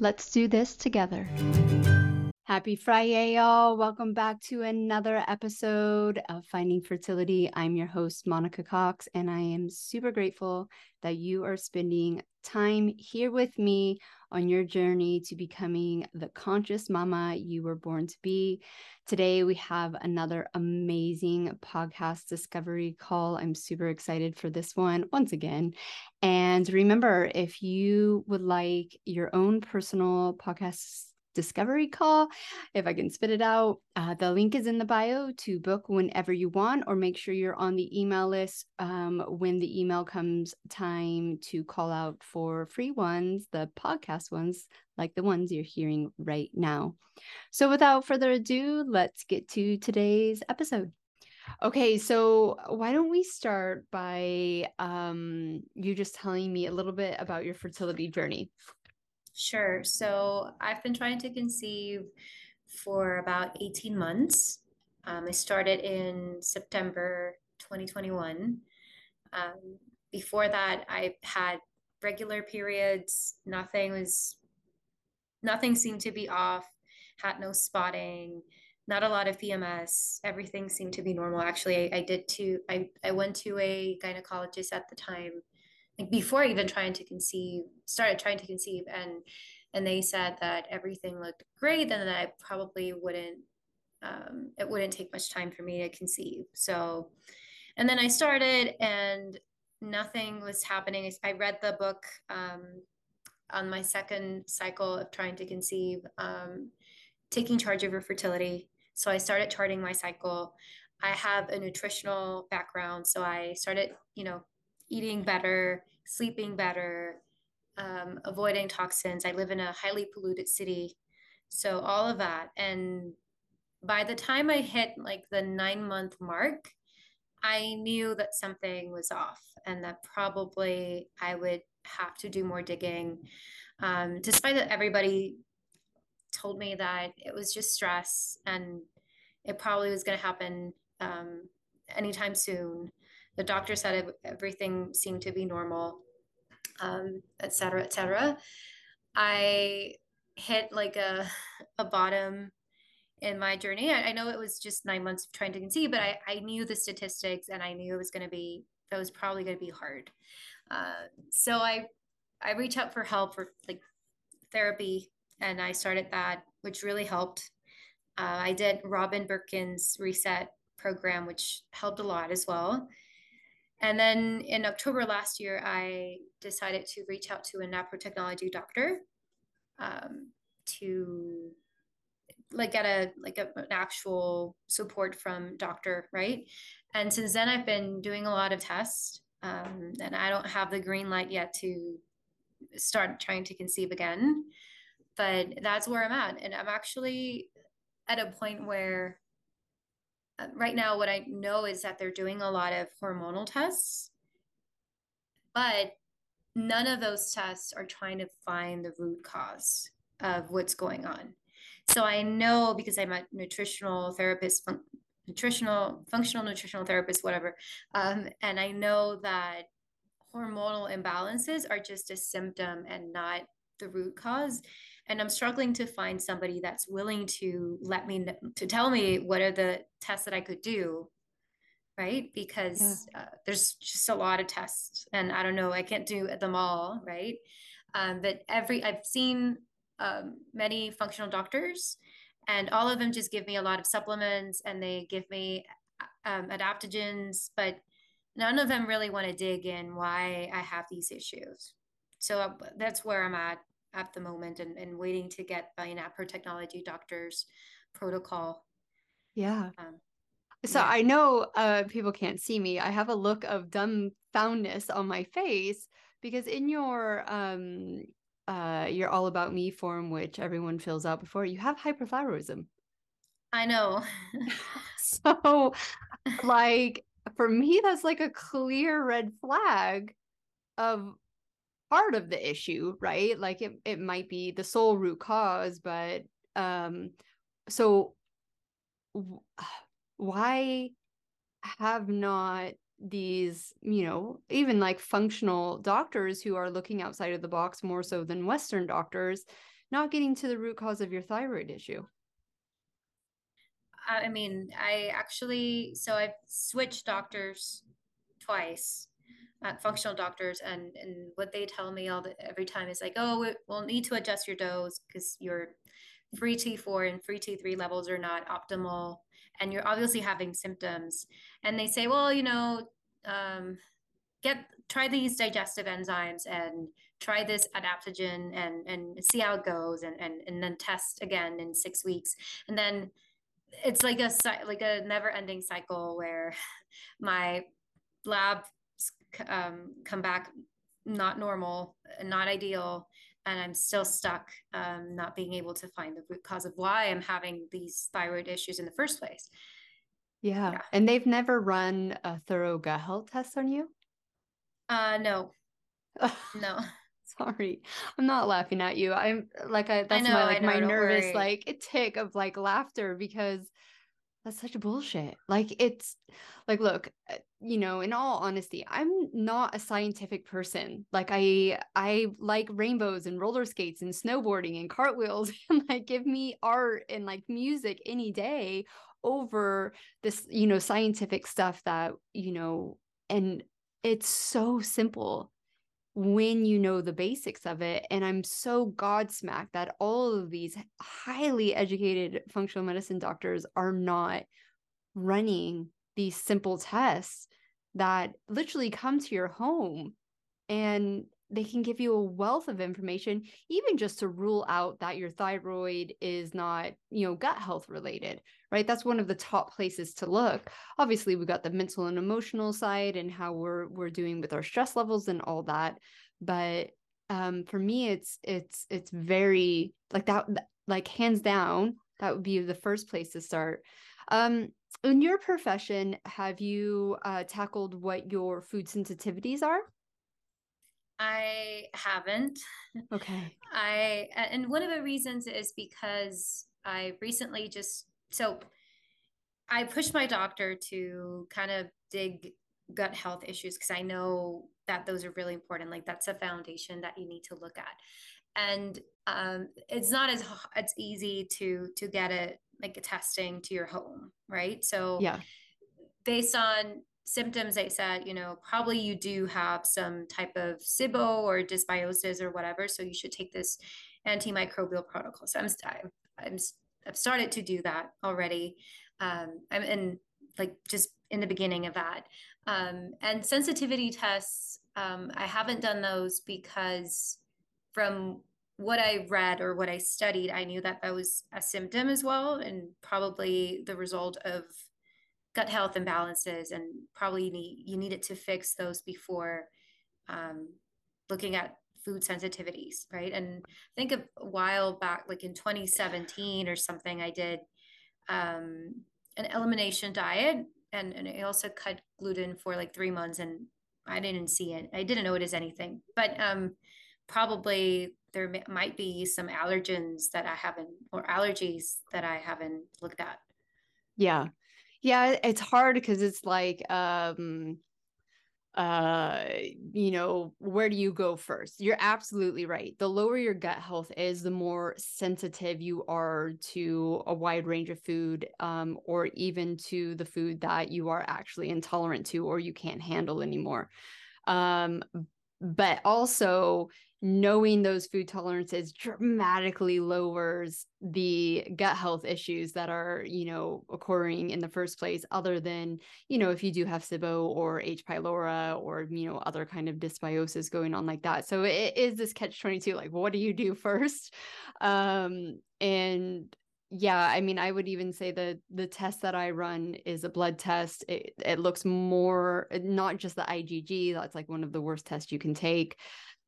Let's do this together. Happy Friday, y'all. Welcome back to another episode of Finding Fertility. I'm your host, Monica Cox, and I am super grateful that you are spending time here with me on your journey to becoming the conscious mama you were born to be. Today, we have another amazing podcast discovery call. I'm super excited for this one once again. And remember, if you would like your own personal podcast discovery call if I can spit it out. Uh, the link is in the bio to book whenever you want, or make sure you're on the email list um, when the email comes time to call out for free ones, the podcast ones, like the ones you're hearing right now. So, without further ado, let's get to today's episode. Okay, so why don't we start by um, you just telling me a little bit about your fertility journey? Sure. So I've been trying to conceive for about 18 months. Um, I started in September 2021. Um, before that, I had regular periods. Nothing was, nothing seemed to be off. Had no spotting. Not a lot of PMS. Everything seemed to be normal. Actually, I, I did too. I I went to a gynecologist at the time before even trying to conceive started trying to conceive and and they said that everything looked great and that i probably wouldn't um, it wouldn't take much time for me to conceive. So and then i started and nothing was happening. I read the book um, on my second cycle of trying to conceive um, taking charge of your fertility. So i started charting my cycle. I have a nutritional background so i started you know eating better, sleeping better, um, avoiding toxins. I live in a highly polluted city. So, all of that. And by the time I hit like the nine month mark, I knew that something was off and that probably I would have to do more digging. Um, despite that, everybody told me that it was just stress and it probably was going to happen um, anytime soon the doctor said everything seemed to be normal, um, et cetera, et cetera. I hit like a, a bottom in my journey. I, I know it was just nine months of trying to conceive, but I, I knew the statistics and I knew it was going to be, that was probably going to be hard. Uh, so I, I reached out for help for like therapy and I started that, which really helped. Uh, I did Robin Birkin's reset program, which helped a lot as well. And then in October last year, I decided to reach out to a naprotechnology doctor um, to like get a like a, an actual support from doctor, right? And since then, I've been doing a lot of tests, um, and I don't have the green light yet to start trying to conceive again. But that's where I'm at, and I'm actually at a point where right now what i know is that they're doing a lot of hormonal tests but none of those tests are trying to find the root cause of what's going on. So i know because i'm a nutritional therapist fun- nutritional functional nutritional therapist whatever um, and i know that hormonal imbalances are just a symptom and not the root cause and i'm struggling to find somebody that's willing to let me to tell me what are the tests that i could do right because yeah. uh, there's just a lot of tests and i don't know i can't do them all right um, but every i've seen um, many functional doctors and all of them just give me a lot of supplements and they give me um, adaptogens, but none of them really want to dig in why I have these issues. So uh, that's where I'm at at the moment and, and waiting to get by my NaPro technology doctor's protocol. Yeah. Um, so yeah. I know uh, people can't see me. I have a look of dumbfoundness on my face because in your um uh your all about me form, which everyone fills out before, you have hyperthyroidism. I know. so like for me, that's like a clear red flag of part of the issue, right? Like it, it might be the sole root cause, but um so why have not these, you know, even like functional doctors who are looking outside of the box more so than Western doctors, not getting to the root cause of your thyroid issue? I mean, I actually, so I've switched doctors twice, uh, functional doctors, and and what they tell me all the every time is like, oh, we'll need to adjust your dose because your free T4 and free T3 levels are not optimal, and you're obviously having symptoms. And they say, well, you know, um, get try these digestive enzymes and try this adaptogen and and see how it goes, and and and then test again in six weeks, and then it's like a like a never ending cycle where my lab um, come back not normal, not ideal, and I'm still stuck um, not being able to find the root cause of why I'm having these thyroid issues in the first place. Yeah. yeah. And they've never run a thorough gut health test on you? Uh no. no. Sorry. I'm not laughing at you. I'm like I that's I know, my like know, my nervous worry. like tick of like laughter because that's such bullshit. Like it's like look, uh, you know, in all honesty, I'm not a scientific person. Like I I like rainbows and roller skates and snowboarding and cartwheels and like give me art and like music any day over this, you know, scientific stuff that, you know, and it's so simple when you know the basics of it. And I'm so godsmacked that all of these highly educated functional medicine doctors are not running these simple tests that literally come to your home and they can give you a wealth of information even just to rule out that your thyroid is not you know gut health related right? That's one of the top places to look. Obviously we got the mental and emotional side and how we're we're doing with our stress levels and all that but um for me it's it's it's very like that like hands down that would be the first place to start. Um in your profession have you uh, tackled what your food sensitivities are I haven't. Okay. I and one of the reasons is because I recently just so I pushed my doctor to kind of dig gut health issues because I know that those are really important. Like that's a foundation that you need to look at, and um, it's not as it's easy to to get it like a testing to your home, right? So yeah, based on symptoms they said you know probably you do have some type of SIBO or dysbiosis or whatever so you should take this antimicrobial protocol. So i'm i'm i've started to do that already um i'm in like just in the beginning of that. Um and sensitivity tests um i haven't done those because from what I read or what I studied, I knew that that was a symptom as well, and probably the result of gut health imbalances and probably you need you needed to fix those before um, looking at food sensitivities right? And i think a while back like in 2017 or something i did um, an elimination diet and, and i also cut gluten for like three months and i didn't see it. I didn't know it as anything but um, probably there might be some allergens that i haven't or allergies that i haven't looked at. Yeah yeah it's hard because it's like um uh you know where do you go first? You're absolutely right. The lower your gut health is the more sensitive you are to a wide range of food um or even to the food that you are actually intolerant to or you can't handle anymore. Um but also knowing those food tolerances dramatically lowers the gut health issues that are you know occurring in the first place other than you know if you do have SIBO or H. pylori or you know other kind of dysbiosis going on like that. So it is this catch 22 like what do you do first? Um and yeah i mean i would even say that the test that i run is a blood test. It, it looks more not just the IgG that's like one of the worst tests you can take.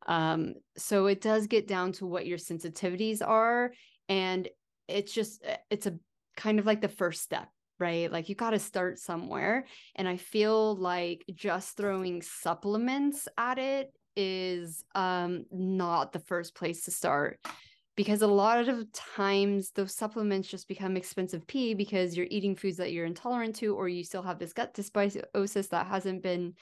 Um so it does get down to what your sensitivities are and it's just eh, it's a kind of like the first step right? Like you got to start somewhere and i feel like just throwing supplements at it is um not the first place to start because a lot of times those supplements just become expensive pee because you're eating foods that you're intolerant to or you still have this gut dysbiosis that hasn't been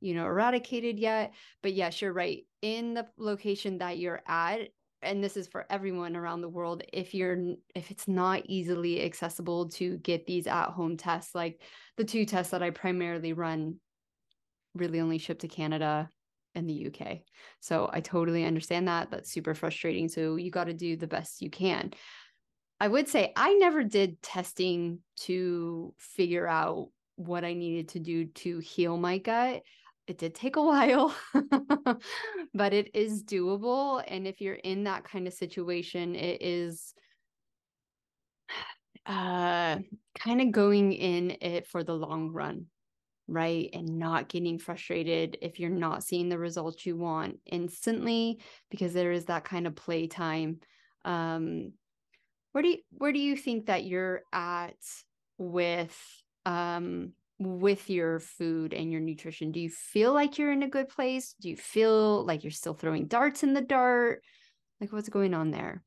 you know eradicated yet. But yes you're right. In the location that you're at and this is for everyone around the world if you're if it's not easily accessible to get these at home tests like the two tests that I primarily run really only ship to Canada in the UK. So I totally understand that. That's super frustrating. So you got to do the best you can. I would say I never did testing to figure out what I needed to do to heal my gut. It did take a while, but it is doable. And if you're in that kind of situation, it is uh kind of going in it for the long run right? And not getting frustrated if you're not seeing the results you want instantly because there is that kind of playtime. Um, where do you, where do you think that you're at with um with your food and your nutrition? Do you feel like you're in a good place? Do you feel like you're still throwing darts in the dart? Like what's going on there?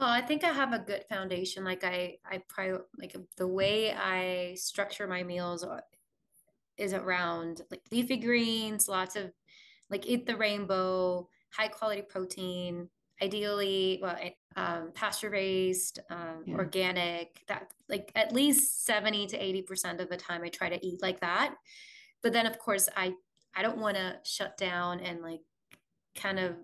Well, I think I have a good foundation. Like I, I prior, like the way I structure my meals is around like leafy greens, lots of like eat the rainbow, high quality protein, ideally well um, pasture raised um, yeah. organic that like at least 70 to 80 percent of the time i try to eat like that. But then of course i i don't want to shut down and like kind of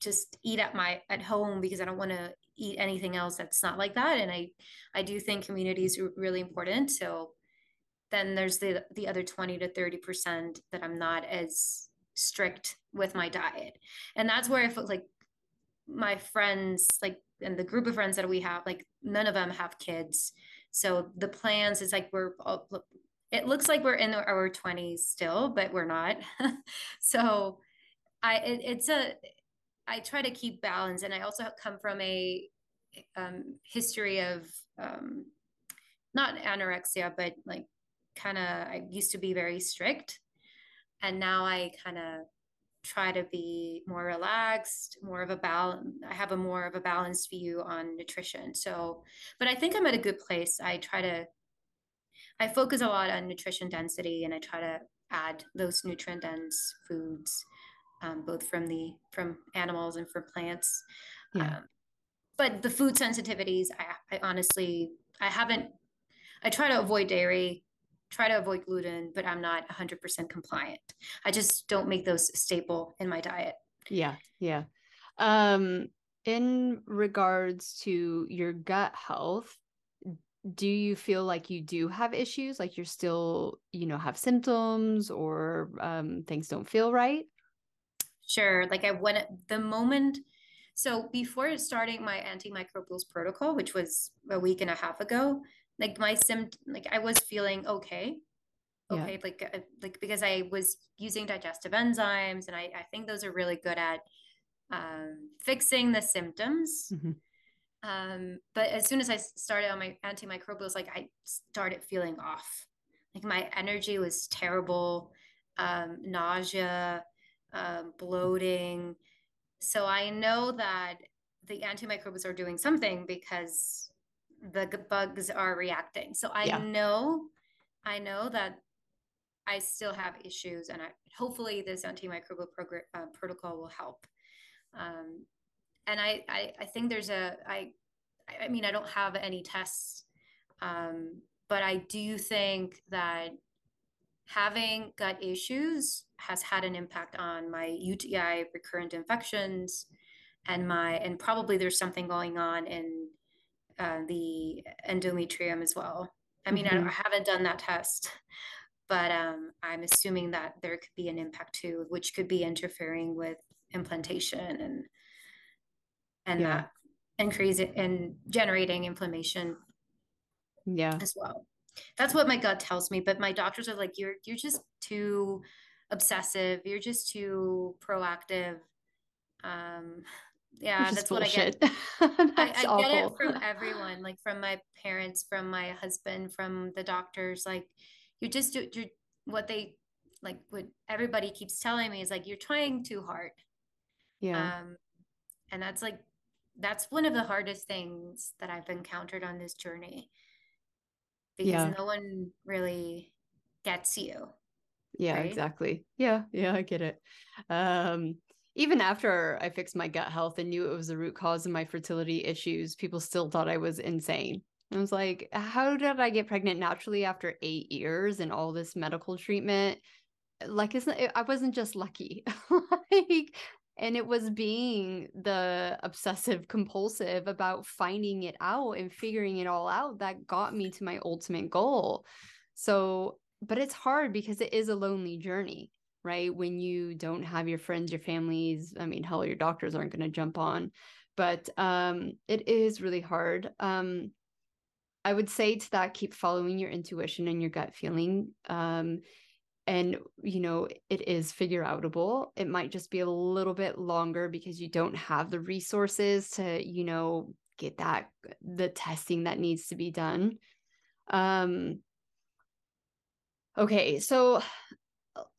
just eat at my at home because i don't want to eat anything else that's not like that. And i i do think community is really important. So then there's the the other 20 to 30 percent that i'm not as strict with my diet. And that's where i feel like my friends like and the group of friends that we have like none of them have kids. So the plans is like we're all, it looks like we're in our 20s still but we're not. So i it, it's a i try to keep balance and i also come from a um, history of um, not anorexia but like kind of I used to be very strict and now I kind of try to be more relaxed, more of a balance. I have a more of a balanced view on nutrition. So, but I think I'm at a good place. I try to, I focus a lot on nutrition density and I try to add those nutrient dense foods, um, both from the, from animals and from plants. Yeah. Um, but the food sensitivities, I, I honestly, I haven't, I try to avoid dairy try to avoid gluten, but I'm not 100% compliant. I just don't make those staple in my diet. Yeah, yeah. Um, in regards to your gut health, do you feel like you do have issues? Like you're still, you know, have symptoms or um, things don't feel right? Sure. Like I went the moment. So before starting my antimicrobials protocol, which was a week and a half ago, like my sim like i was feeling okay okay yeah. like uh, like because i was using digestive enzymes and i i think those are really good at um, fixing the symptoms mm-hmm. um, but as soon as i started on my antimicrobials like i started feeling off like my energy was terrible um, nausea um, bloating so i know that the antimicrobials are doing something because the bugs are reacting. So I yeah. know, I know that I still have issues, and I hopefully this antimicrobial program uh, protocol will help. Um, and I, I, I think there's a I, I mean I don't have any tests, um, but I do think that having gut issues has had an impact on my UTI recurrent infections and my and probably there's something going on in uh, the endometrium as well. I mean, mm-hmm. I, I, haven't done that test, but um, I'm assuming that there could be an impact too, which could be interfering with implantation and and yeah. that increasing and generating inflammation. Yeah, as well. That's what my gut tells me. But my doctors are like, you're you're just too obsessive. You're just too proactive. Um, yeah that's bullshit. what i get. I, I get it from everyone like from my parents from my husband from the doctors like you just do you're, what they like what everybody keeps telling me is like you're trying too hard. Yeah. Um and that's like that's one of the hardest things that i've encountered on this journey. Because yeah. no one really gets you yeah right? exactly. Yeah yeah i get it. Um even after I fixed my gut health and knew it was the root cause of my fertility issues, people still thought I was insane. I was like, how did I get pregnant naturally after eight years and all this medical treatment? Like, isn't I wasn't just lucky. like, and it was being the obsessive compulsive about finding it out and figuring it all out that got me to my ultimate goal. So, but it's hard because it is a lonely journey right? When you don't have your friends, your families, I mean, hell, your doctors aren't going to jump on, but um, it is really hard. Um, I would say to that, keep following your intuition and your gut feeling. Um, and you know it is figure outable it might just be a little bit longer because you don't have the resources to you know get that the testing that needs to be done um okay so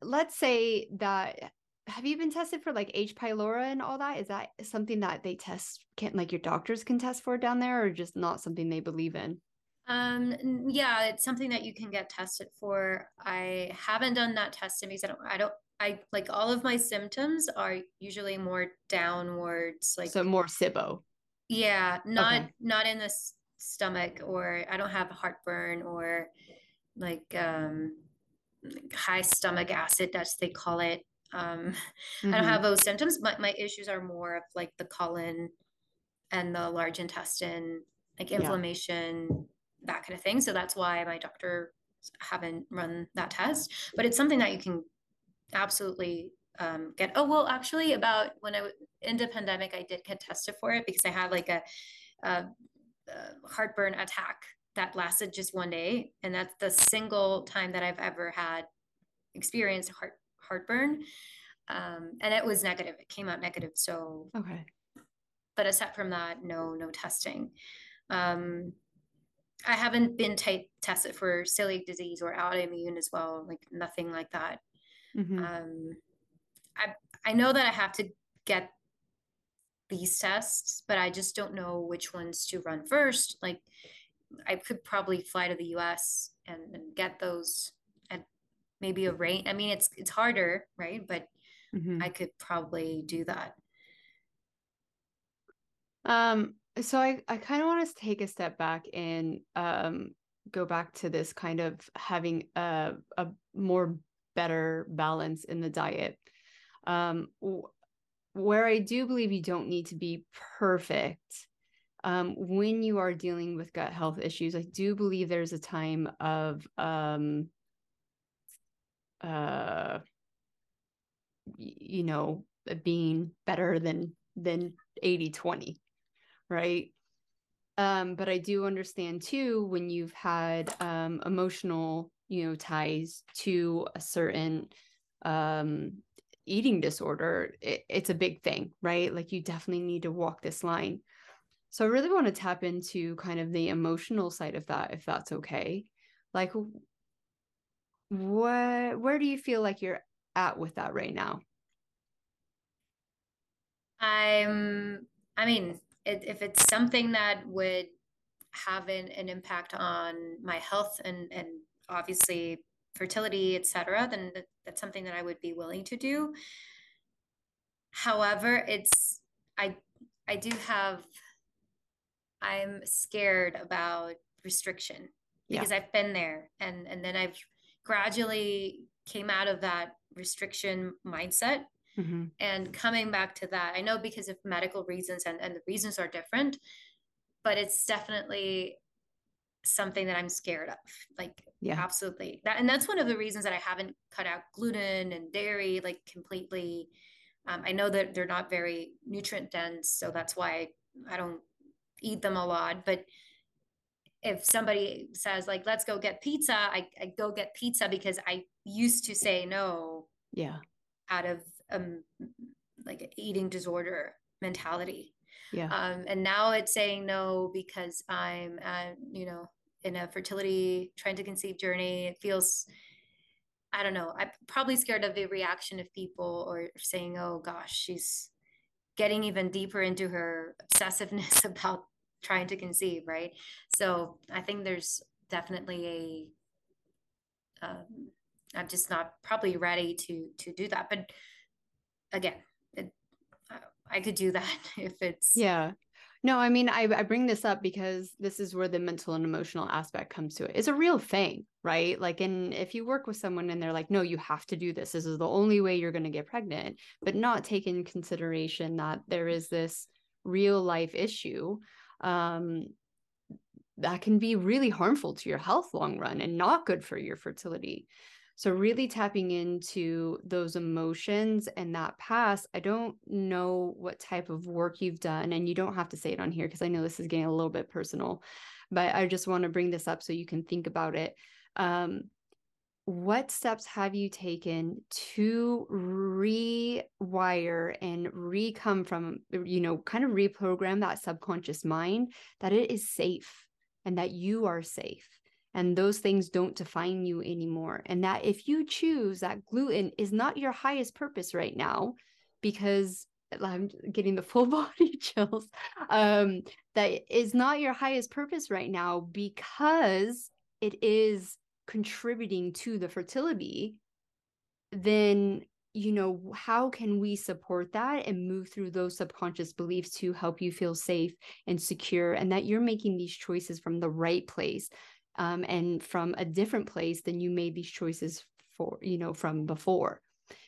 let's say that have you been tested for like H. pylori and all that? Is that something that they test can like your doctors can test for down there or just not something they believe in? Um yeah, it's something that you can get tested for. I haven't done that testing because I don't I don't I like all of my symptoms are usually more downwards like so more SIBO. Yeah, not okay. not in the stomach or I don't have heartburn or like um high stomach acid, as they call it. Um, mm-hmm. I don't mm-hmm. have those symptoms. My, my issues are more of like the colon and the large intestine, like inflammation, yeah. that kind of thing. So that's why my doctor haven't run that test. But it's something that you can absolutely um, get. Oh well, actually, about when I in the pandemic, I did get tested for it because I had like a, a, a heartburn attack that lasted just one day. And that's the single time that I've ever had experienced heart heartburn. Um, and it was negative. It came out negative. So okay. But aside from that, no, no testing. Um, I haven't been t- tested for celiac disease or autoimmune as well, like nothing like that. Mm-hmm. Um, I I know that I have to get these tests, but I just don't know which ones to run first. Like I could probably fly to the US and, and get those at maybe a rate. I mean, it's it's harder, right? But mm-hmm. I could probably do that. Um, so I, I kind of want to take a step back and um go back to this kind of having a a more better balance in the diet. Um, where I do believe you don't need to be perfect um, when you are dealing with gut health issues, I do believe there's a time of um, uh, you know being better than than 80 20 right? Um but i do understand too when you've had um emotional you know ties to a certain um eating disorder it, it's a big thing right? Like you definitely need to walk this line so I really want to tap into kind of the emotional side of that, if that's okay. Like, what, where do you feel like you're at with that right now? I'm, I mean, it, if it's something that would have an, an impact on my health and, and obviously fertility, etc., then that, that's something that I would be willing to do. However, it's, I, I do have I'm scared about restriction because yeah. I've been there and and then I've gradually came out of that restriction mindset mm-hmm. and coming back to that. I know because of medical reasons and, and the reasons are different, but it's definitely something that I'm scared of. Like, yeah, absolutely. That, and that's one of the reasons that I haven't cut out gluten and dairy like completely. Um, I know that they're not very nutrient dense, so that's why I don't eat them a lot. But if somebody says like, let's go get pizza, I, I go get pizza because I used to say no. Yeah. Out of um like eating disorder mentality. Yeah. Um, and now it's saying no because I'm, uh, you know, in a fertility trying to conceive journey. It feels, I don't know, I'm probably scared of the reaction of people or saying, oh gosh, she's getting even deeper into her obsessiveness about trying to conceive, right? So I think there's definitely a, um, I'm just not probably ready to to do that. But again, I could do that if it's yeah. No, I mean, I, I bring this up because this is where the mental and emotional aspect comes to it. It's a real thing, right? Like, and if you work with someone and they're like, no, you have to do this, this is the only way you're going to get pregnant, but not take in consideration that there is this real life issue um, that can be really harmful to your health long run and not good for your fertility. So, really tapping into those emotions and that past. I don't know what type of work you've done, and you don't have to say it on here because I know this is getting a little bit personal, but I just want to bring this up so you can think about it. Um, what steps have you taken to rewire and recome from, you know, kind of reprogram that subconscious mind that it is safe and that you are safe? and those things don't define you anymore. And that if you choose that gluten is not your highest purpose right now, because I'm getting the full body chills, um, that is not your highest purpose right now because it is contributing to the fertility, then you know how can we support that and move through those subconscious beliefs to help you feel safe and secure and that you're making these choices from the right place um, and from a different place than you made these choices for you know from before?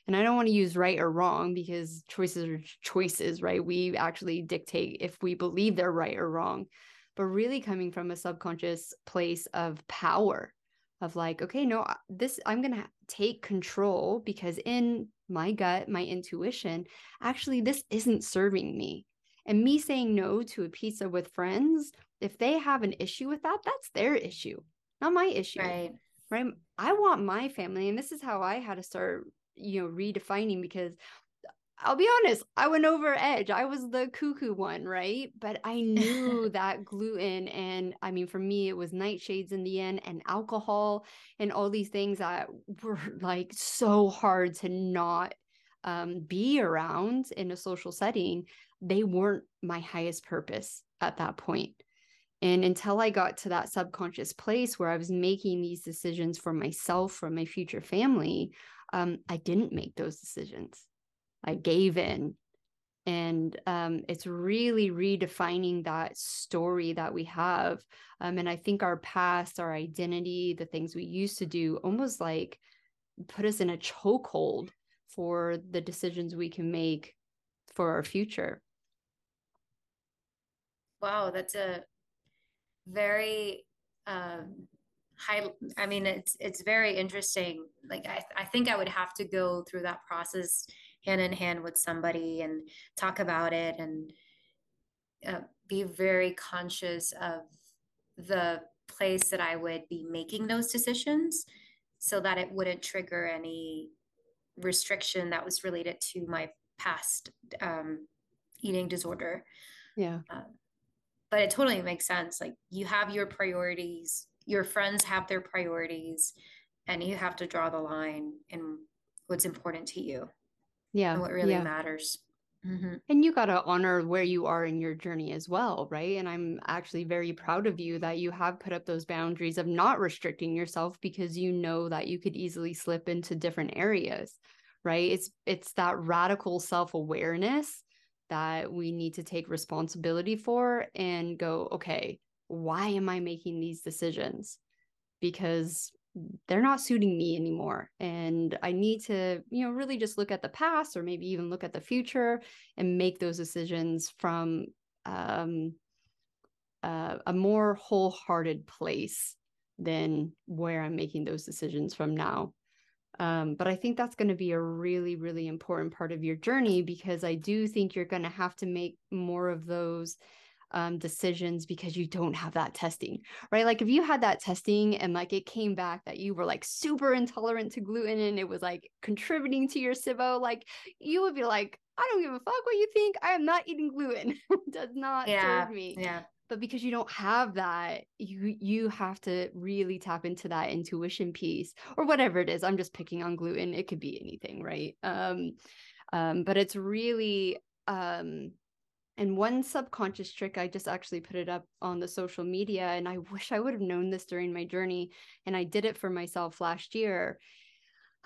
And i don't want to use right or wrong because choices are choices right? We actually dictate if we believe they're right or wrong. But really coming from a subconscious place of power of like okay no this i'm going to take control because in my gut my intuition actually this isn't serving me and me saying no to a pizza with friends, if they have an issue with that, that's their issue, not my issue. Right. Right. I want my family. And this is how I had to start, you know, redefining because I'll be honest, I went over edge. I was the cuckoo one, right? But I knew that gluten and I mean for me it was nightshades in the end and alcohol and all these things that were like so hard to not um, be around in a social setting they weren't my highest purpose at that point. And until I got to that subconscious place where I was making these decisions for myself, for my future family, um, I didn't make those decisions. I gave in. And um, it's really redefining that story that we have. Um, and I think our past, our identity, the things we used to do almost like put us in a chokehold for the decisions we can make for our future. Wow, that's a very um, high. I mean, it's it's very interesting. Like I, I think I would have to go through that process hand in hand with somebody and talk about it and uh, be very conscious of the place that I would be making those decisions so that it wouldn't trigger any restriction that was related to my past um, eating disorder. Yeah. Uh, but it totally makes sense. Like you have your priorities, your friends have their priorities, and you have to draw the line in what's important to you. Yeah. And what really yeah. matters. Mm-hmm. And you got to honor where you are in your journey as well, right? And I'm actually very proud of you that you have put up those boundaries of not restricting yourself because you know that you could easily slip into different areas, right? It's it's that radical self-awareness that we need to take responsibility for and go, okay, why am I making these decisions? Because they're not suiting me anymore and i need to you know really just look at the past or maybe even look at the future and make those decisions from um, uh, a more wholehearted place than where i'm making those decisions from now. Um, but i think that's going to be a really really important part of your journey because i do think you're going to have to make more of those um, decisions because you don't have that testing, right? Like if you had that testing and like it came back that you were like super intolerant to gluten and it was like contributing to your SIBO, like you would be like, I don't give a fuck what you think. I am not eating gluten. does not yeah, serve me. Yeah. But because you don't have that, you you have to really tap into that intuition piece or whatever it is. I'm just picking on gluten. It could be anything, right? Um, um, but it's really um and one subconscious trick, I just actually put it up on the social media, and I wish I would have known this during my journey. And I did it for myself last year.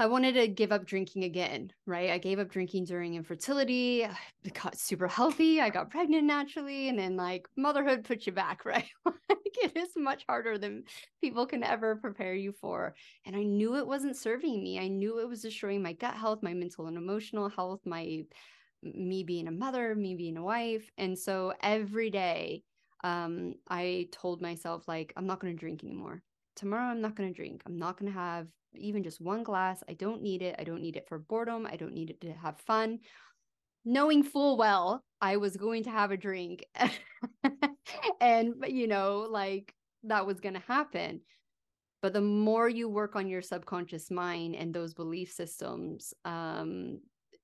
I wanted to give up drinking again, right? I gave up drinking during infertility. I got super healthy. I got pregnant naturally. And then, like, motherhood puts you back, right? like, it is much harder than people can ever prepare you for. And I knew it wasn't serving me. I knew it was destroying my gut health, my mental and emotional health, my me being a mother, me being a wife. And so every day, um, I told myself, like, I'm not going to drink anymore. Tomorrow, I'm not going to drink. I'm not going to have even just one glass. I don't need it. I don't need it for boredom. I don't need it to have fun. Knowing full well I was going to have a drink. and, you know, like that was going to happen. But the more you work on your subconscious mind and those belief systems, um,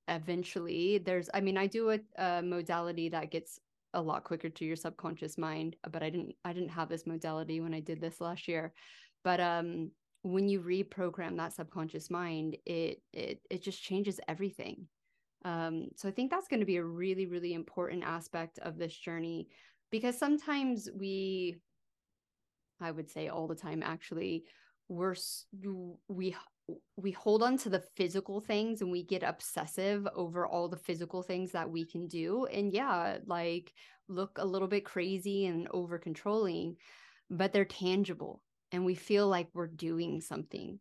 eventually there's i mean i do a, a, modality that gets a lot quicker to your subconscious mind but i didn't i didn't have this modality when i did this last year. But um when you reprogram that subconscious mind it it it just changes everything. Um so i think that's going to be a really really important aspect of this journey because sometimes we i would say all the time actually we're we we hold on to the physical things and we get obsessive over all the physical things that we can do. And yeah like look a little bit crazy and over controlling but they're tangible and we feel like we're doing something.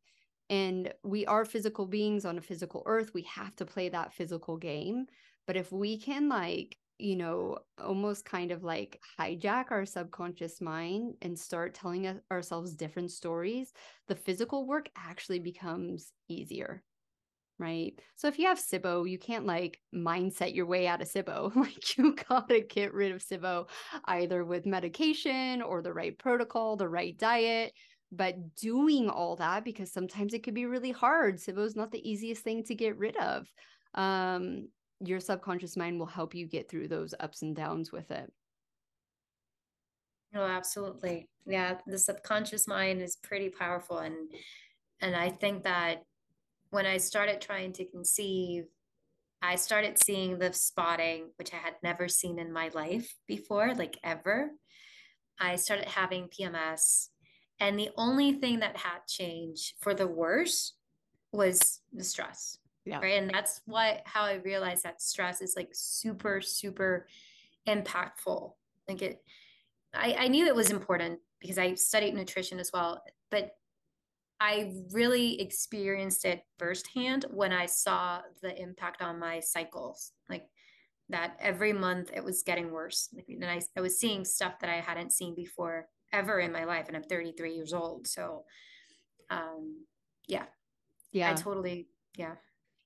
And we are physical beings on a physical earth. We have to play that physical game. But if we can like you know, almost kind of like hijack our subconscious mind and start telling us, ourselves different stories, the physical work actually becomes easier. Right. So if you have SIBO, you can't like mindset your way out of SIBO. Like you gotta get rid of SIBO either with medication or the right protocol, the right diet. But doing all that, because sometimes it could be really hard. SIBO is not the easiest thing to get rid of. Um, your subconscious mind will help you get through those ups and downs with it. Oh, absolutely. Yeah, the subconscious mind is pretty powerful and and I think that when I started trying to conceive, I started seeing the spotting, which I had never seen in my life before, like ever. I started having PMS. And the only thing that had changed for the worse was the stress yeah. right and that's what how i realized that stress is like super super impactful. Like it I, I knew it was important because i studied nutrition as well but i really experienced it firsthand when i saw the impact on my cycles. Like that every month it was getting worse. Like, and I, I was seeing stuff that i hadn't seen before ever in my life and i'm 33 years old so um yeah. Yeah. i totally yeah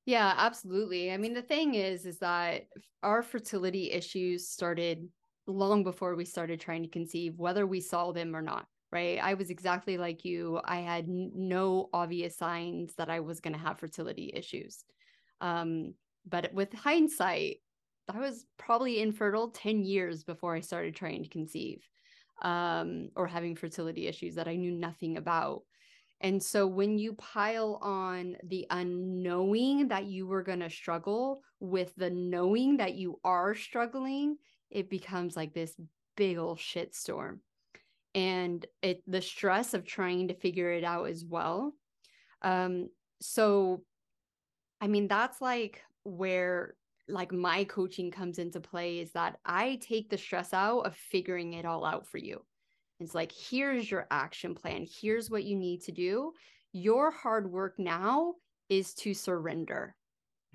yeah, absolutely. I mean, the thing is, is that our fertility issues started long before we started trying to conceive, whether we saw them or not. Right. I was exactly like you. I had no obvious signs that I was going to have fertility issues. Um, but with hindsight, I was probably infertile 10 years before I started trying to conceive um, or having fertility issues that I knew nothing about. And so when you pile on the unknowing that you were going to struggle with the knowing that you are struggling, it becomes like this big old shit storm. And it the stress of trying to figure it out as well. Um so I mean that's like where like my coaching comes into play is that I take the stress out of figuring it all out for you. It's like, here's your action plan. Here's what you need to do. Your hard work now is to surrender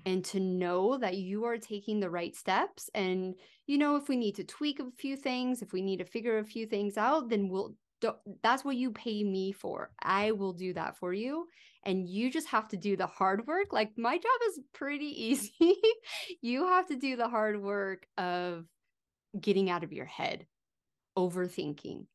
and to know that you are taking the right steps. And you know if we need to tweak a few things if we need to figure a few things out then we'll that's what you pay me for. I will do that for you. And you just have to do the hard work. Like my job is pretty easy. You have to do the hard work of getting out of your head overthinking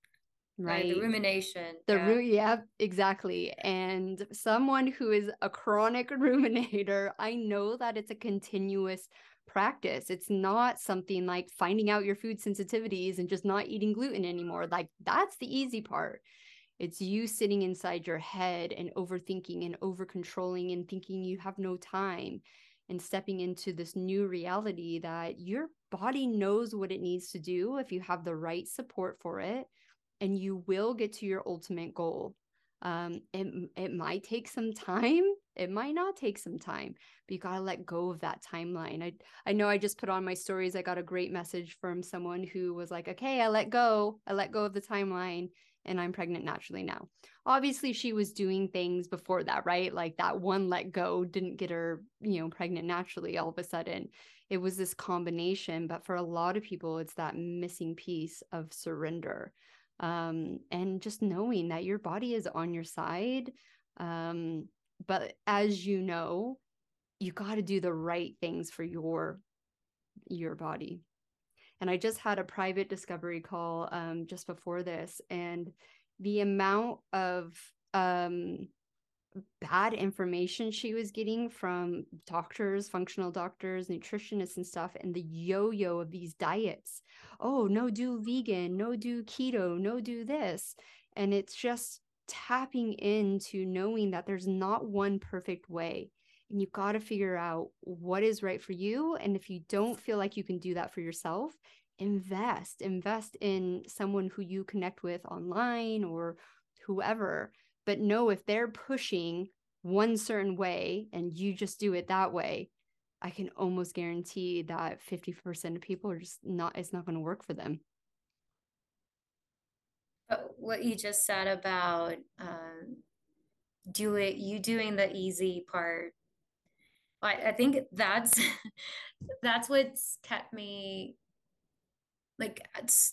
right, the rumination the yeah. Ru- yeah exactly. And someone who is a chronic ruminator i know that it's a continuous practice. It's not something like finding out your food sensitivities and just not eating gluten anymore. Like that's the easy part. It's you sitting inside your head and overthinking and over controlling and thinking you have no time and stepping into this new reality that your body knows what it needs to do if you have the right support for it and you will get to your ultimate goal. Um, it, it might take some time. It might not take some time, but you got to let go of that timeline. I, I know I just put on my stories. I got a great message from someone who was like, okay, I let go. I let go of the timeline and I'm pregnant naturally now. Obviously, she was doing things before that, right? Like that one let go didn't get her, you know, pregnant naturally all of a sudden. It was this combination. But for a lot of people, it's that missing piece of surrender um, and just knowing that your body is on your side. Um, but as you know, you got to do the right things for your your body. And I just had a private discovery call um, just before this, and the amount of um, bad information she was getting from doctors, functional doctors, nutritionists, and stuff, and the yo yo of these diets. Oh, no, do vegan, no, do keto, no, do this. And it's just tapping into knowing that there's not one perfect way. And you've got to figure out what is right for you. And if you don't feel like you can do that for yourself, invest, invest in someone who you connect with online or whoever but know if they're pushing one certain way and you just do it that way, I can almost guarantee that 50% of people are just not, it's not going to work for them. But what you just said about um, do it, you doing the easy part, I, I think that's that's what's kept me like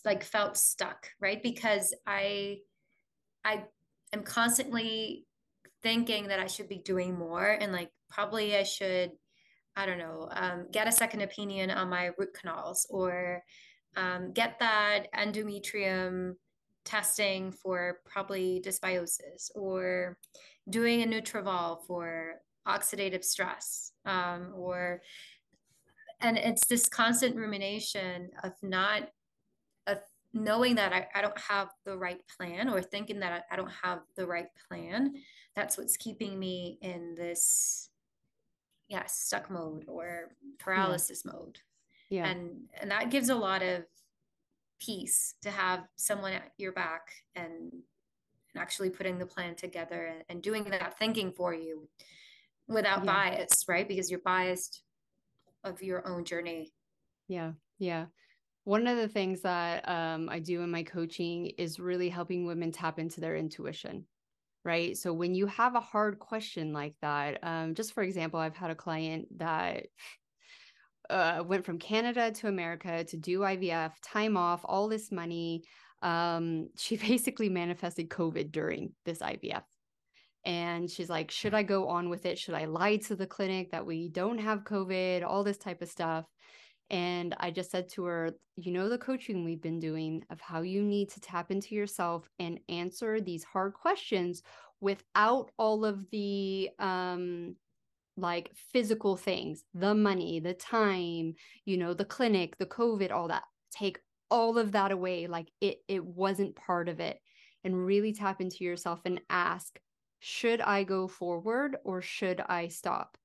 like felt stuck, right? Because I I am constantly thinking that I should be doing more and like probably I should, I don't know, um, get a second opinion on my root canals or um, get that endometrium testing for probably dysbiosis or doing a NutrEval for oxidative stress um, or and it's this constant rumination of not knowing that I, I don't have the right plan or thinking that I, I don't have the right plan, that's what's keeping me in this, yeah, stuck mode or paralysis yeah. mode. Yeah. And and that gives a lot of peace to have someone at your back and, and actually putting the plan together and, and doing that thinking for you without yeah. bias, right? Because you're biased of your own journey. Yeah. Yeah one of the things that um, I do in my coaching is really helping women tap into their intuition. Right. So when you have a hard question like that, um, just for example, I've had a client that uh, went from Canada to America to do IVF, time off, all this money. Um, she basically manifested COVID during this IVF. And she's like, should I go on with it? Should I lie to the clinic that we don't have COVID? All this type of stuff. And I just said to her, you know, the coaching we've been doing of how you need to tap into yourself and answer these hard questions without all of the, um, like physical things, the money, the time, you know, the clinic, the COVID, all that. Take all of that away. Like it, it wasn't part of it. And really tap into yourself and ask, should I go forward or should I stop?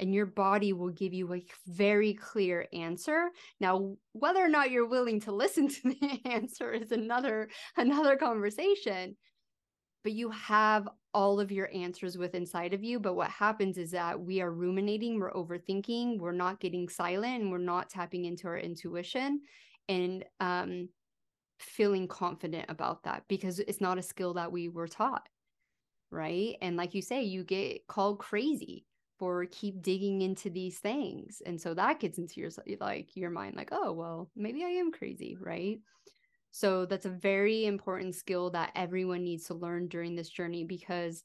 And your body will give you a very clear answer. Now whether or not you're willing to listen to the answer is another another conversation but you have all of your answers with inside of you. But what happens is that we are ruminating we're overthinking we're not getting silent and we're not tapping into our intuition and um, feeling confident about that because it's not a skill that we were taught right? And like you say, you get called crazy for keep digging into these things. And so that gets into your like your mind like, "Oh, well, maybe I am crazy," right? So that's a very important skill that everyone needs to learn during this journey because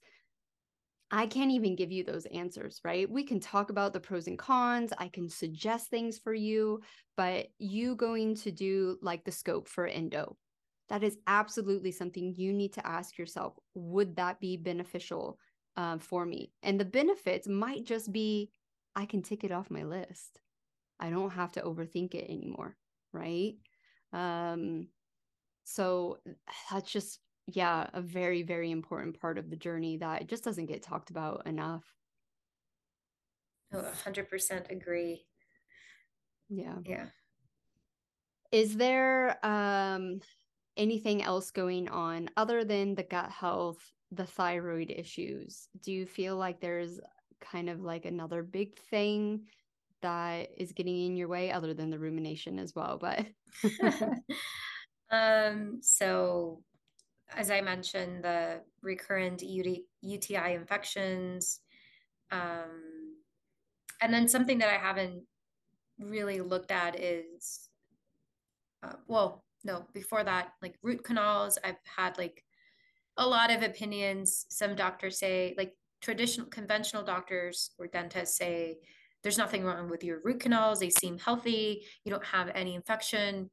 I can't even give you those answers, right? We can talk about the pros and cons. I can suggest things for you, but you going to do like the scope for endo. That is absolutely something you need to ask yourself. Would that be beneficial uh, for me? And the benefits might just be I can tick it off my list. I don't have to overthink it anymore, right? Um, so that's just yeah, a very, very important part of the journey that just doesn't get talked about enough. Oh, 100% agree. Yeah. Yeah. Is there um anything else going on other than the gut health, the thyroid issues? Do you feel like there's kind of like another big thing that is getting in your way other than the rumination as well, but um so as I mentioned, the recurrent UTI infections. Um, and then something that I haven't really looked at is, uh, well, no, before that, like root canals, I've had like a lot of opinions. Some doctors say, like traditional, conventional doctors or dentists say, there's nothing wrong with your root canals. They seem healthy. You don't have any infection.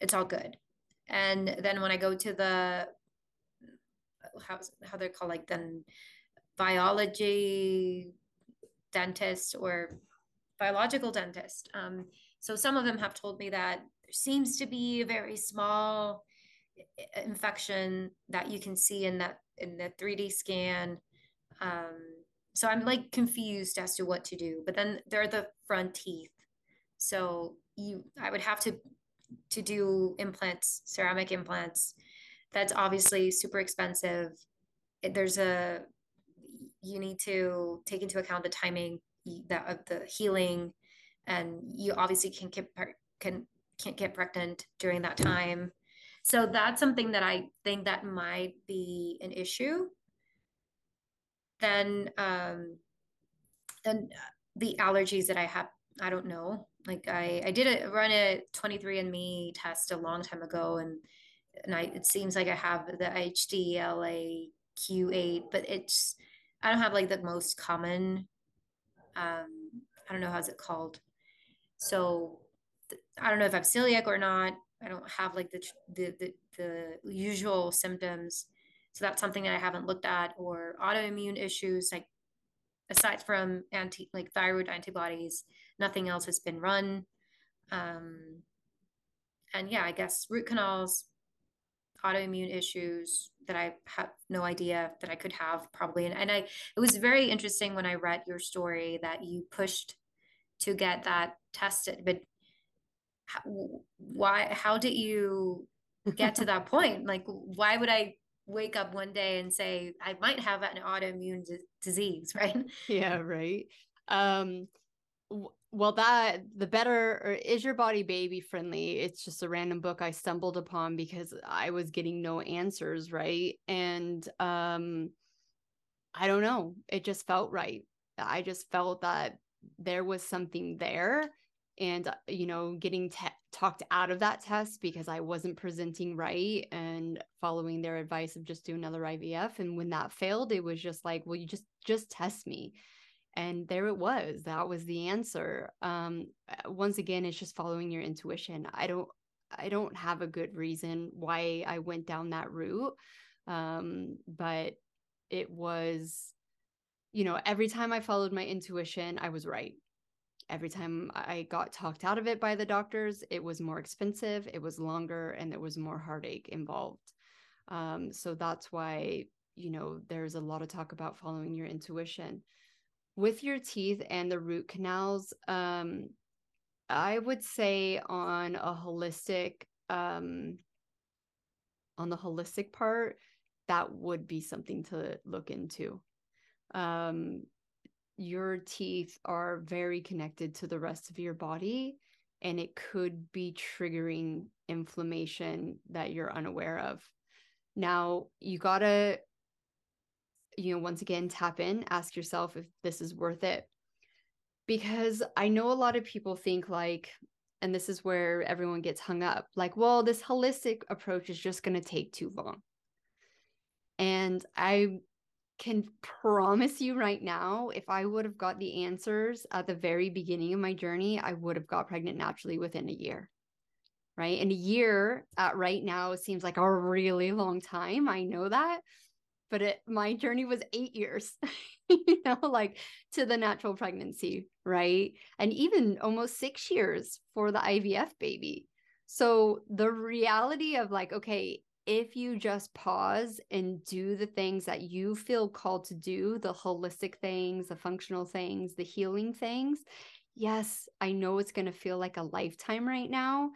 It's all good. And then when I go to the how how they're called like then biology dentist or biological dentist. Um, so some of them have told me that there seems to be a very small infection that you can see in that in the 3D scan. Um, so I'm like confused as to what to do. But then there are the front teeth. So you I would have to to do implants, ceramic implants that's obviously super expensive. There's a you need to take into account the timing that of the healing, and you obviously can get can can't get pregnant during that time. So that's something that I think that might be an issue. Then um, and the allergies that I have, I don't know. Like I, I did a run a 23andMe test a long time ago and and I, it seems like I have the HLA-DQ8, but it's, I don't have like the most common, um, I don't know how's it called. So I don't know if I'm celiac or not. I don't have like the, the, the, the usual symptoms. So that's something that I haven't looked at or autoimmune issues, like aside from anti like thyroid antibodies, nothing else has been run. Um, and yeah, I guess root canals, autoimmune issues that I have no idea that I could have probably. And, and I, it was very interesting when I read your story that you pushed to get that tested, but why, how did you get to that point? Like, why would I wake up one day and say, I might have an autoimmune d- disease, right? Yeah, right. Um, well that the better or is your body baby friendly it's just a random book i stumbled upon because i was getting no answers right and um i don't know it just felt right i just felt that there was something there and uh, you know getting te- talked out of that test because i wasn't presenting right and following their advice of just do another ivf and when that failed it was just like well you just just test me. And there it was that was the answer. Um uh, once again it's just following your intuition. I don't i don't have a good reason why i went down that route um but it was you know every time i followed my intuition i was right every time i got talked out of it by the doctors it was more expensive it was longer and there was more heartache involved um so that's why you know there's a lot of talk about following your intuition with your teeth and the root canals, um, I would say on a holistic, um, on the holistic part, that would be something to look into. Um, your teeth are very connected to the rest of your body, and it could be triggering inflammation that you're unaware of. Now, you got to you know, once again, tap in, ask yourself if this is worth it. Because I know a lot of people think like, and this is where everyone gets hung up like, well, this holistic approach is just going to take too long. And I can promise you right now, if I would have got the answers at the very beginning of my journey, I would have got pregnant naturally within a year. Right. And a year at right now seems like a really long time. I know that but it my journey was eight years you know like to the natural pregnancy right and even almost six years for the ivf baby so the reality of like okay if you just pause and do the things that you feel called to do the holistic things the functional things the healing things yes i know it's going to feel like a lifetime right now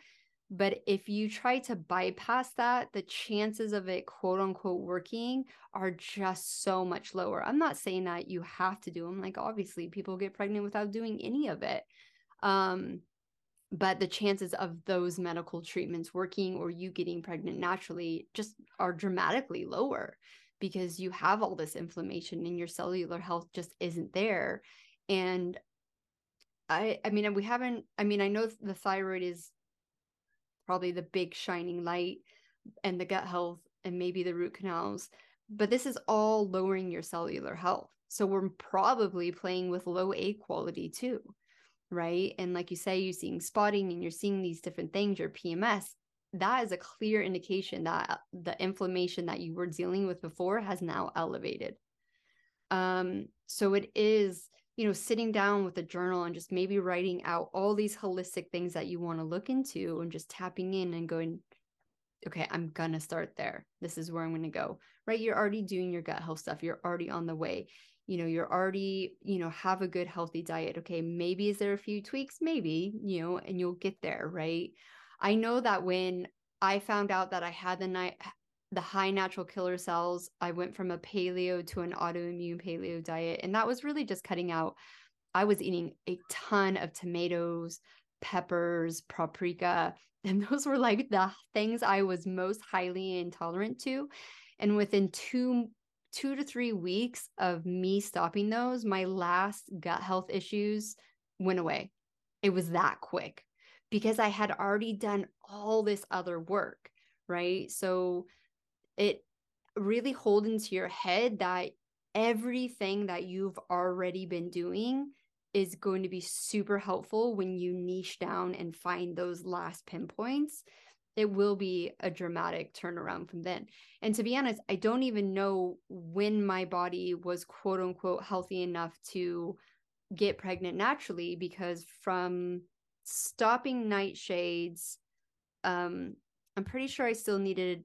but if you try to bypass that, the chances of it quote unquote working are just so much lower. I'm not saying that you have to do them. Like, obviously, people get pregnant without doing any of it. Um, but the chances of those medical treatments working or you getting pregnant naturally just are dramatically lower because you have all this inflammation and your cellular health just isn't there. And I, I mean, we haven't, I mean, I know the thyroid is probably the big shining light and the gut health and maybe the root canals. But this is all lowering your cellular health. So we're probably playing with low egg quality too, right? And like you say, you're seeing spotting and you're seeing these different things, your PMS. That is a clear indication that the inflammation that you were dealing with before has now elevated. Um, so it is you know, sitting down with a journal and just maybe writing out all these holistic things that you want to look into and just tapping in and going, okay, I'm going to start there. This is where I'm going to go. Right. You're already doing your gut health stuff. You're already on the way. You know, you're already, you know, have a good healthy diet. Okay. Maybe is there a few tweaks? Maybe, you know, and you'll get there. Right. I know that when I found out that I had the night the high natural killer cells. I went from a paleo to an autoimmune paleo diet. And that was really just cutting out, I was eating a ton of tomatoes, peppers, paprika. And those were like the things I was most highly intolerant to. And within two, two to three weeks of me stopping those, my last gut health issues went away. It was that quick because I had already done all this other work. Right. So it really hold into your head that everything that you've already been doing is going to be super helpful when you niche down and find those last pinpoints. It will be a dramatic turnaround from then. And to be honest, I don't even know when my body was quote unquote healthy enough to get pregnant naturally because from stopping nightshades, um, I'm pretty sure I still needed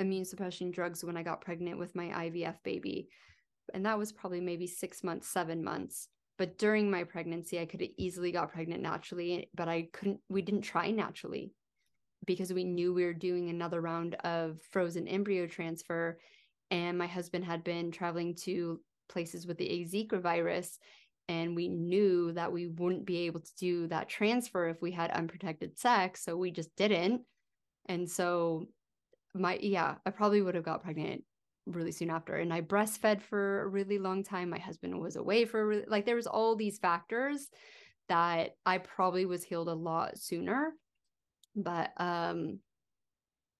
immune suppression drugs when I got pregnant with my IVF baby. And that was probably maybe six months, seven months. But during my pregnancy, I could have easily got pregnant naturally, but I couldn't, we didn't try naturally because we knew we were doing another round of frozen embryo transfer. And my husband had been traveling to places with the Zika virus. And we knew that we wouldn't be able to do that transfer if we had unprotected sex. So we just didn't. And so my yeah, I probably would have got pregnant really soon after. And I breastfed for a really long time. My husband was away for really, like there was all these factors that I probably was healed a lot sooner. But um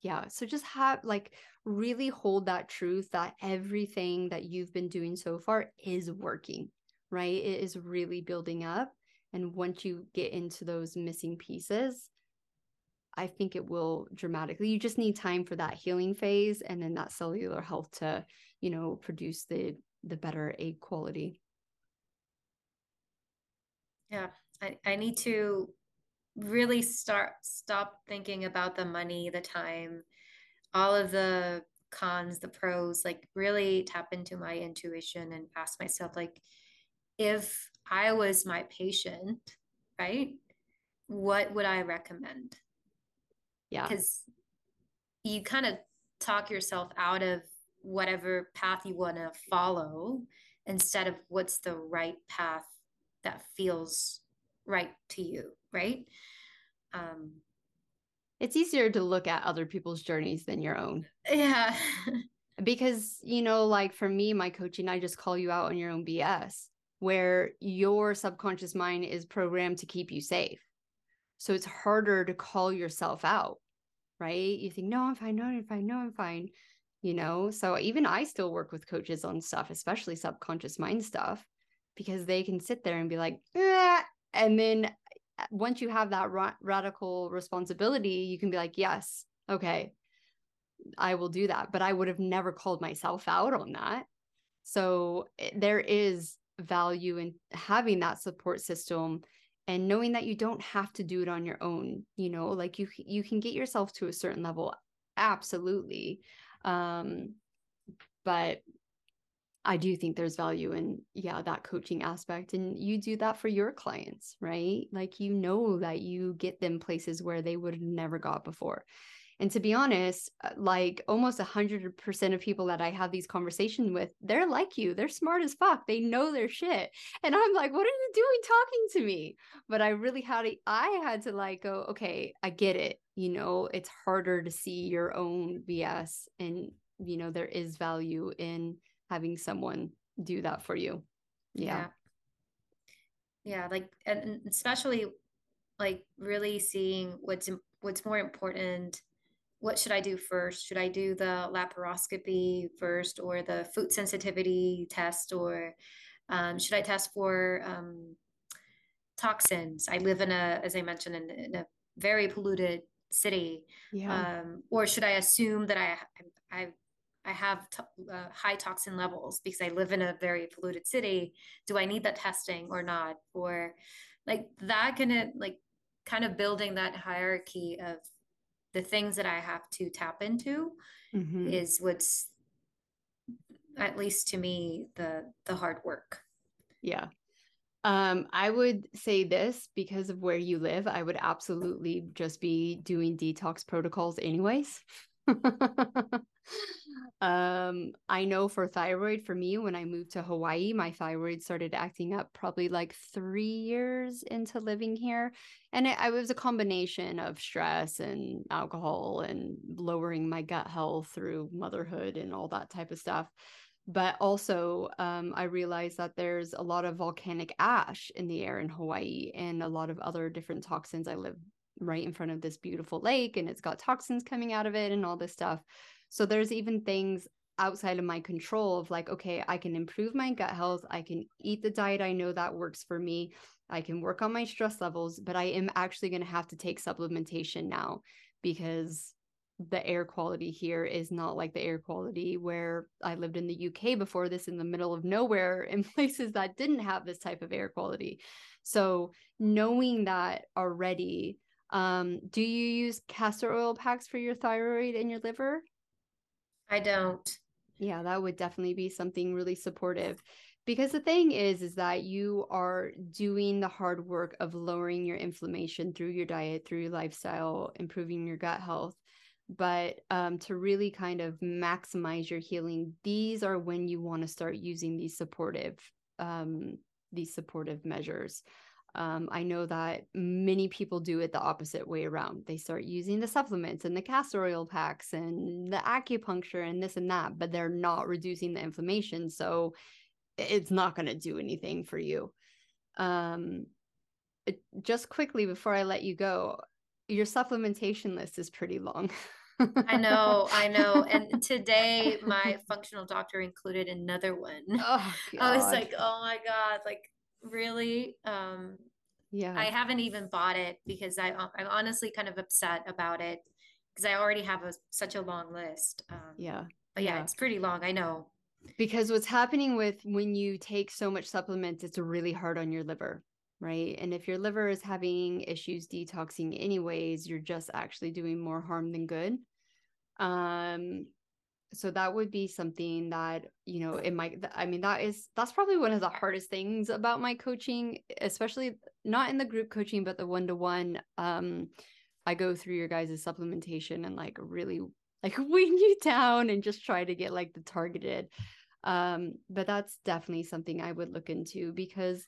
yeah, so just have like really hold that truth that everything that you've been doing so far is working, right? It is really building up. And once you get into those missing pieces, I think it will dramatically. You just need time for that healing phase and then that cellular health to, you know, produce the the better egg quality. Yeah, I, I need to really start stop thinking about the money, the time, all of the cons, the pros, like really tap into my intuition and ask myself like if I was my patient, right? What would I recommend? Yeah. Because you kind of talk yourself out of whatever path you want to follow instead of what's the right path that feels right to you, right? Um, it's easier to look at other people's journeys than your own. Yeah. because you know like for me my coaching i just call you out on your own bs where your subconscious mind is programmed to keep you safe so it's harder to call yourself out right you think no i'm fine no i'm fine no i'm fine you know so even i still work with coaches on stuff especially subconscious mind stuff because they can sit there and be like eh, and then uh, once you have that ra- radical responsibility you can be like yes okay I will do that. But I would have never called myself out on that. So eh, there is value in having that support system and knowing that you don't have to do it on your own you know like you you can get yourself to a certain level absolutely um but I do think there's value in yeah that coaching aspect and you do that for your clients right like you know that you get them places where they would have never got before and to be honest, uh, like almost a hundred percent of people that I have these conversations with, they're like you. They're smart as fuck. They know their shit. And I'm like, what are you doing talking to me? But I really had to, I had to like go, okay, I get it. You know, it's harder to see your own BS. And, you know, there is value in having someone do that for you. Yeah. Yeah. yeah like, and especially like really seeing what's, what's more important what should I do first? Should I do the laparoscopy first or the food sensitivity test or um, should I test for um, toxins? I live in a, as I mentioned, in, in a very polluted city. Yeah. Um, or should I assume that I, I, I have uh, high toxin levels because I live in a very polluted city? Do I need that testing or not? Or like that kind of like kind of building that hierarchy of the things that I have to tap into mm-hmm. is what's at least to me the the hard work. Yeah. Um, I would say this because of where you live, I would absolutely just be doing detox protocols anyways. um, I know for thyroid, for me, when I moved to Hawaii, my thyroid started acting up probably like three years into living here. And it, it was a combination of stress and alcohol and lowering my gut health through motherhood and all that type of stuff but also um, i realized that there's a lot of volcanic ash in the air in hawaii and a lot of other different toxins i live right in front of this beautiful lake and it's got toxins coming out of it and all this stuff. So there's even things outside of my control of like, okay, I can improve my gut health. I can eat the diet I know that works for me. I can work on my stress levels, but I am actually going to have to take supplementation now because the air quality here is not like the air quality where I lived in the UK before this in the middle of nowhere in places that didn't have this type of air quality. So knowing that already um, do you use castor oil packs for your thyroid and your liver? I don't. Yeah, that would definitely be something really supportive. Because the thing is, is that you are doing the hard work of lowering your inflammation through your diet, through your lifestyle, improving your gut health. But um, to really kind of maximize your healing, these are when you want to start using these supportive, um, these supportive measures. Um, I know that many people do it the opposite way around. They start using the supplements and the castor oil packs and the acupuncture and this and that, but they're not reducing the inflammation. So it's not going to do anything for you. Um, it, just quickly before I let you go, your supplementation list is pretty long. I know, I know. And today, my functional doctor included another one. Oh, I was like, oh my God, like really um yeah. I haven't even bought it because i i'm honestly kind of upset about it because i already have a such a long list um, yeah. but yeah, yeah. it's pretty long i know. Because what's happening with when you take so much supplements it's really hard on your liver right? And if your liver is having issues detoxing anyways you're just actually doing more harm than good. Um so that would be something that you know it might i mean that is that's probably one of the hardest things about my coaching especially not in the group coaching but the one-to-one um i go through your guys' supplementation and like really like wean you down and just try to get like the targeted. Um but that's definitely something i would look into because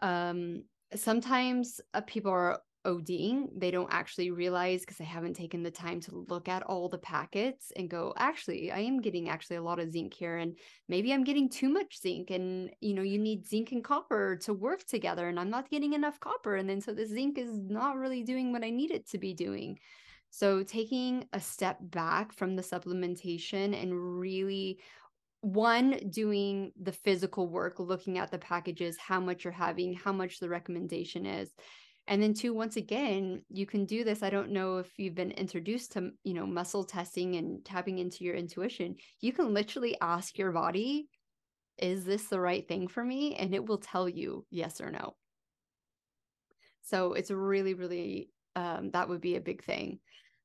um sometimes uh, people are ODing. They don't actually realize because they haven't taken the time to look at all the packets and go, actually, I am getting actually a lot of zinc here. And maybe I'm getting too much zinc. And, you know, you need zinc and copper to work together. And I'm not getting enough copper. And then so the zinc is not really doing what I need it to be doing. So taking a step back from the supplementation and really one doing the physical work looking at the packages how much you're having how much the recommendation is and then two once again you can do this i don't know if you've been introduced to you know muscle testing and tapping into your intuition you can literally ask your body is this the right thing for me? and it will tell you yes or no. So it's really really um, that would be a big thing.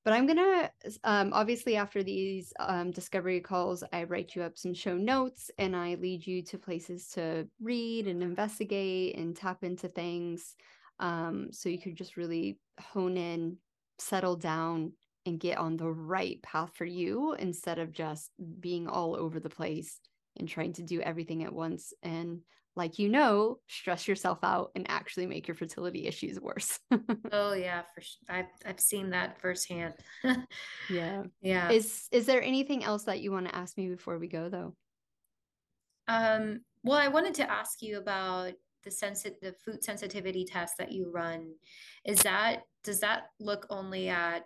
But I'm gonna um, obviously after these um, discovery calls, I write you up some show notes and I lead you to places to read and investigate and tap into things, um, so you could just really hone in, settle down, and get on the right path for you instead of just being all over the place and trying to do everything at once and like you know, stress yourself out and actually make your fertility issues worse. oh yeah, for sure. I've I've seen that firsthand. yeah. Yeah. Is is there anything else that you want to ask me before we go though? Um, well, I wanted to ask you about the sensi- the food sensitivity test that you run. Is that does that look only at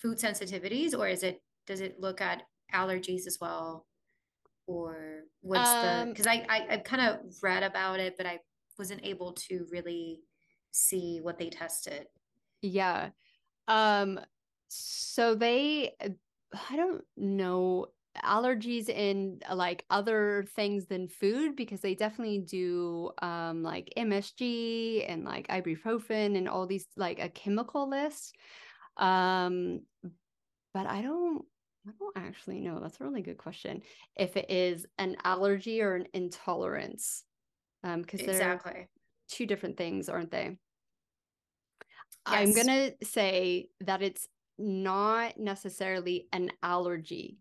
food sensitivities or is it does it look at allergies as well? or what's um, the because I, I i kind of read about it but i wasn't able to really see what they tested yeah um so they i don't know allergies in like other things than food because they definitely do um like MSG and like ibuprofen and all these like a chemical list um but I don't I don't actually know. That's a really good question. If it is an allergy or an intolerance, um, because exactly. they're two different things, aren't they? Yes. I'm gonna say that it's not necessarily an allergy.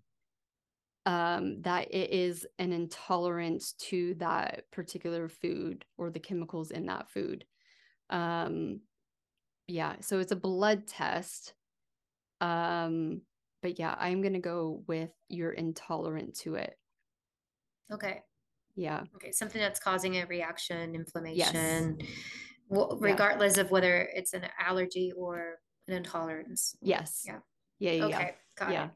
Um, that it is an intolerance to that particular food or the chemicals in that food. Um, yeah, so it's a blood test. Um, but yeah, I'm going to go with you're intolerant to it. Okay. Yeah. Okay. Something that's causing a reaction, inflammation, yes. well, regardless yeah. of whether it's an allergy or an intolerance. Yes. Yeah. Yeah. yeah okay. Got yeah.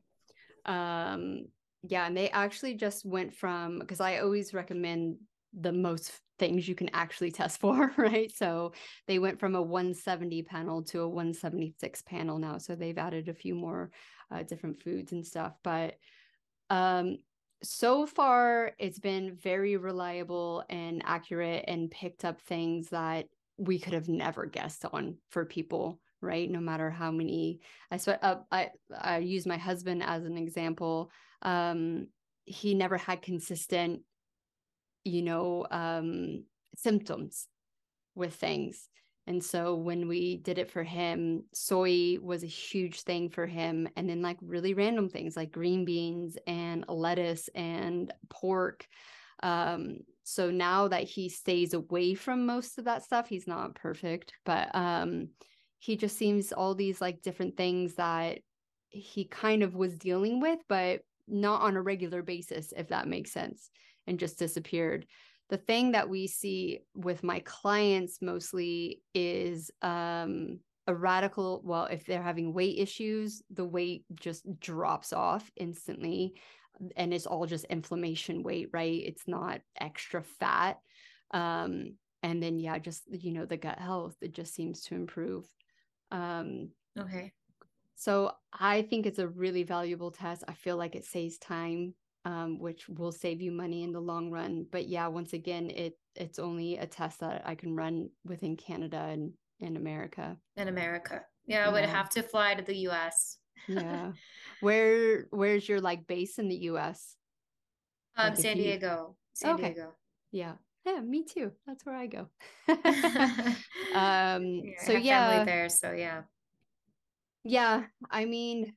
It. Um, yeah. And they actually just went from, because I always recommend the most things you can actually test for, right? So they went from a 170 panel to a 176 panel now. So they've added a few more uh, different foods and stuff. But um, so far, it's been very reliable and accurate and picked up things that we could have never guessed on for people right no matter how many i swear uh, i i use my husband as an example um he never had consistent you know um symptoms with things and so when we did it for him, soy was a huge thing for him. And then like really random things like green beans and lettuce and pork. Um, so now that he stays away from most of that stuff, he's not perfect, but um, he just seems all these like different things that he kind of was dealing with, but not on a regular basis, if that makes sense, and just disappeared. The thing that we see with my clients mostly is um, a radical well if they're having weight issues the weight just drops off instantly and it's all just inflammation weight right? It's not extra fat. Um, and then yeah just you know the gut health it just seems to improve. Um, okay so i think it's a really valuable test i feel like it saves time um, which will save you money in the long run. But yeah, once again, it it's only a test that I can run within Canada and in America. In America, yeah, I would have to fly to the U.S. yeah, where where's your like base in the U.S.? Um, like San Diego. San okay. Diego. Yeah. Yeah, me too. That's where I go. um, yeah, so yeah, there. So yeah, yeah. I mean,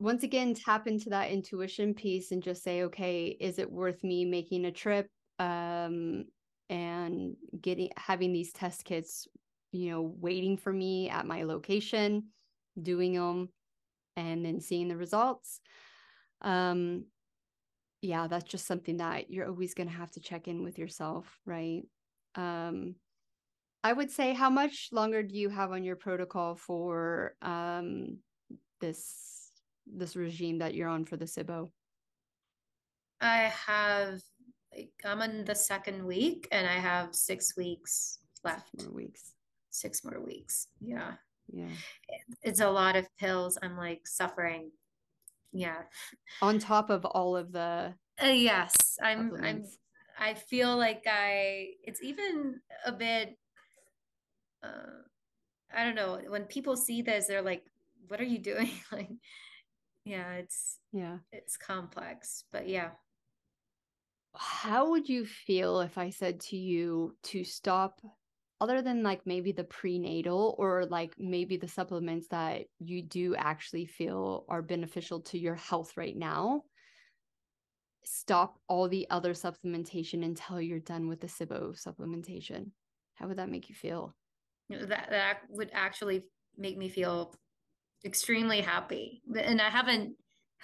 once again tap into that intuition piece and just say okay is it worth me making a trip um and getting having these test kits you know, waiting for me at my location, doing them, and then seeing the results. Um, yeah, that's just something that you're always going to have to check in with yourself, right? Um, I would say, how much longer do you have on your protocol for um, this this regime that you're on for the SIBO? I have like I'm on the second week and I have six weeks left. Six more weeks. Six more weeks. Yeah. Yeah. It's a lot of pills. I'm like suffering. Yeah. On top of all of the uh, yes, I'm I'm I feel like I it's even a bit uh I don't know, when people see this they're like what are you doing? like yeah, it's yeah. It's complex, but yeah how would you feel if I said to you to stop, other than like maybe the prenatal or like maybe the supplements that you do actually feel are beneficial to your health right now? Stop all the other supplementation until you're done with the SIBO supplementation. How would that make you feel? That that would actually make me feel extremely happy. And I haven't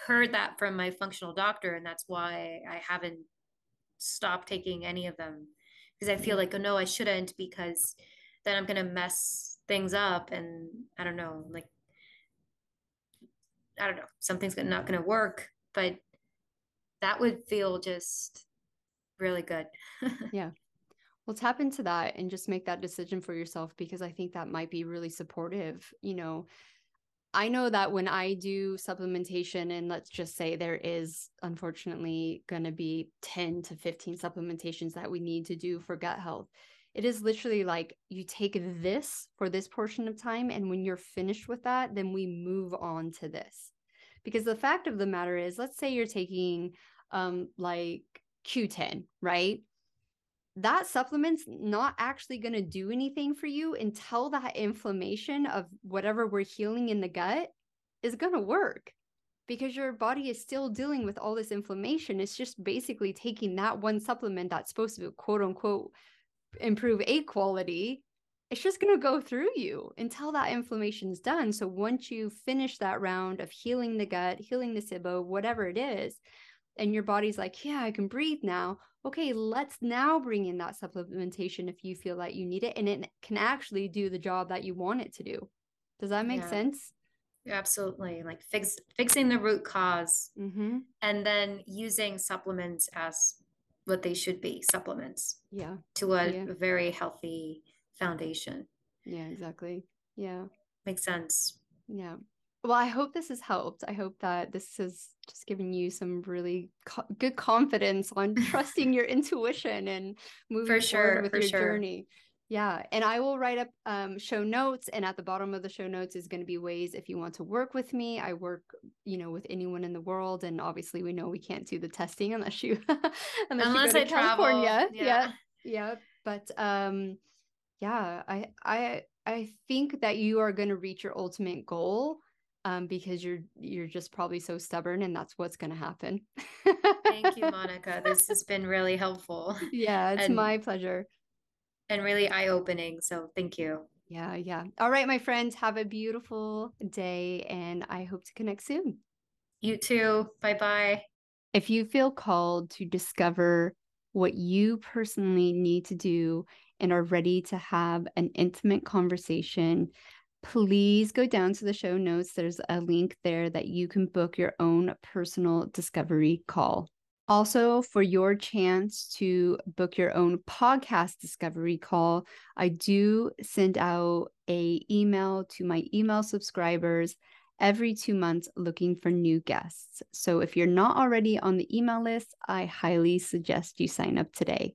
heard that from my functional doctor, and that's why I haven't stopped taking any of them because I feel mm-hmm. like, oh no, I shouldn't because then I'm gonna mess things up and I don't know, like I don't know, something's not gonna work. But that would feel just really good. yeah. Well, tap into that and just make that decision for yourself because I think that might be really supportive. You know, I know that when I do supplementation, and let's just say there is unfortunately going to be 10 to 15 supplementations that we need to do for gut health, it is literally like you take this for this portion of time. And when you're finished with that, then we move on to this. Because the fact of the matter is, let's say you're taking um, like Q10, right? That supplement's not actually going to do anything for you until that inflammation of whatever we're healing in the gut is going to work because your body is still dealing with all this inflammation. It's just basically taking that one supplement that's supposed to quote unquote improve egg quality. It's just going to go through you until that inflammation is done. So once you finish that round of healing the gut, healing the SIBO, whatever it is, and your body's like, yeah, I can breathe now. Okay, let's now bring in that supplementation if you feel like you need it and it can actually do the job that you want it to do. Does that make yeah. sense? Absolutely. Like fix fixing the root because mm-hmm. and then using supplements as what they should be supplements. Yeah. To a yeah. very healthy foundation. Yeah, exactly. Yeah. Makes sense. Yeah. Well, I hope this has helped. I hope that this has just given you some really co- good confidence on trusting your intuition and moving for sure, forward with your sure. journey. Yeah. And I will write up um, show notes. And at the bottom of the show notes is going to be ways if you want to work with me. I work, you know, with anyone in the world. And obviously, we know we can't do the testing unless you, unless, unless you go to I California. Travel. Yeah. yeah. Yeah. But um, yeah, I, I, I think that you are going to reach your ultimate goal um, because you're you're just probably so stubborn and that's what's going to happen. Thank you monica. This has been really helpful yeah it's and, my pleasure. and really eye-opening so thank you. Yeah yeah. All right my friends have a beautiful day and i hope to connect soon. You too. Bye bye if you feel called to discover what you personally need to do and are ready to have an intimate conversation please go down to the show notes. There's a link there that you can book your own personal discovery call. Also, for your chance to book your own podcast discovery call, I do send out a email to my email subscribers every 2 months looking for new guests. So if you're not already on the email list, I highly suggest you sign up today.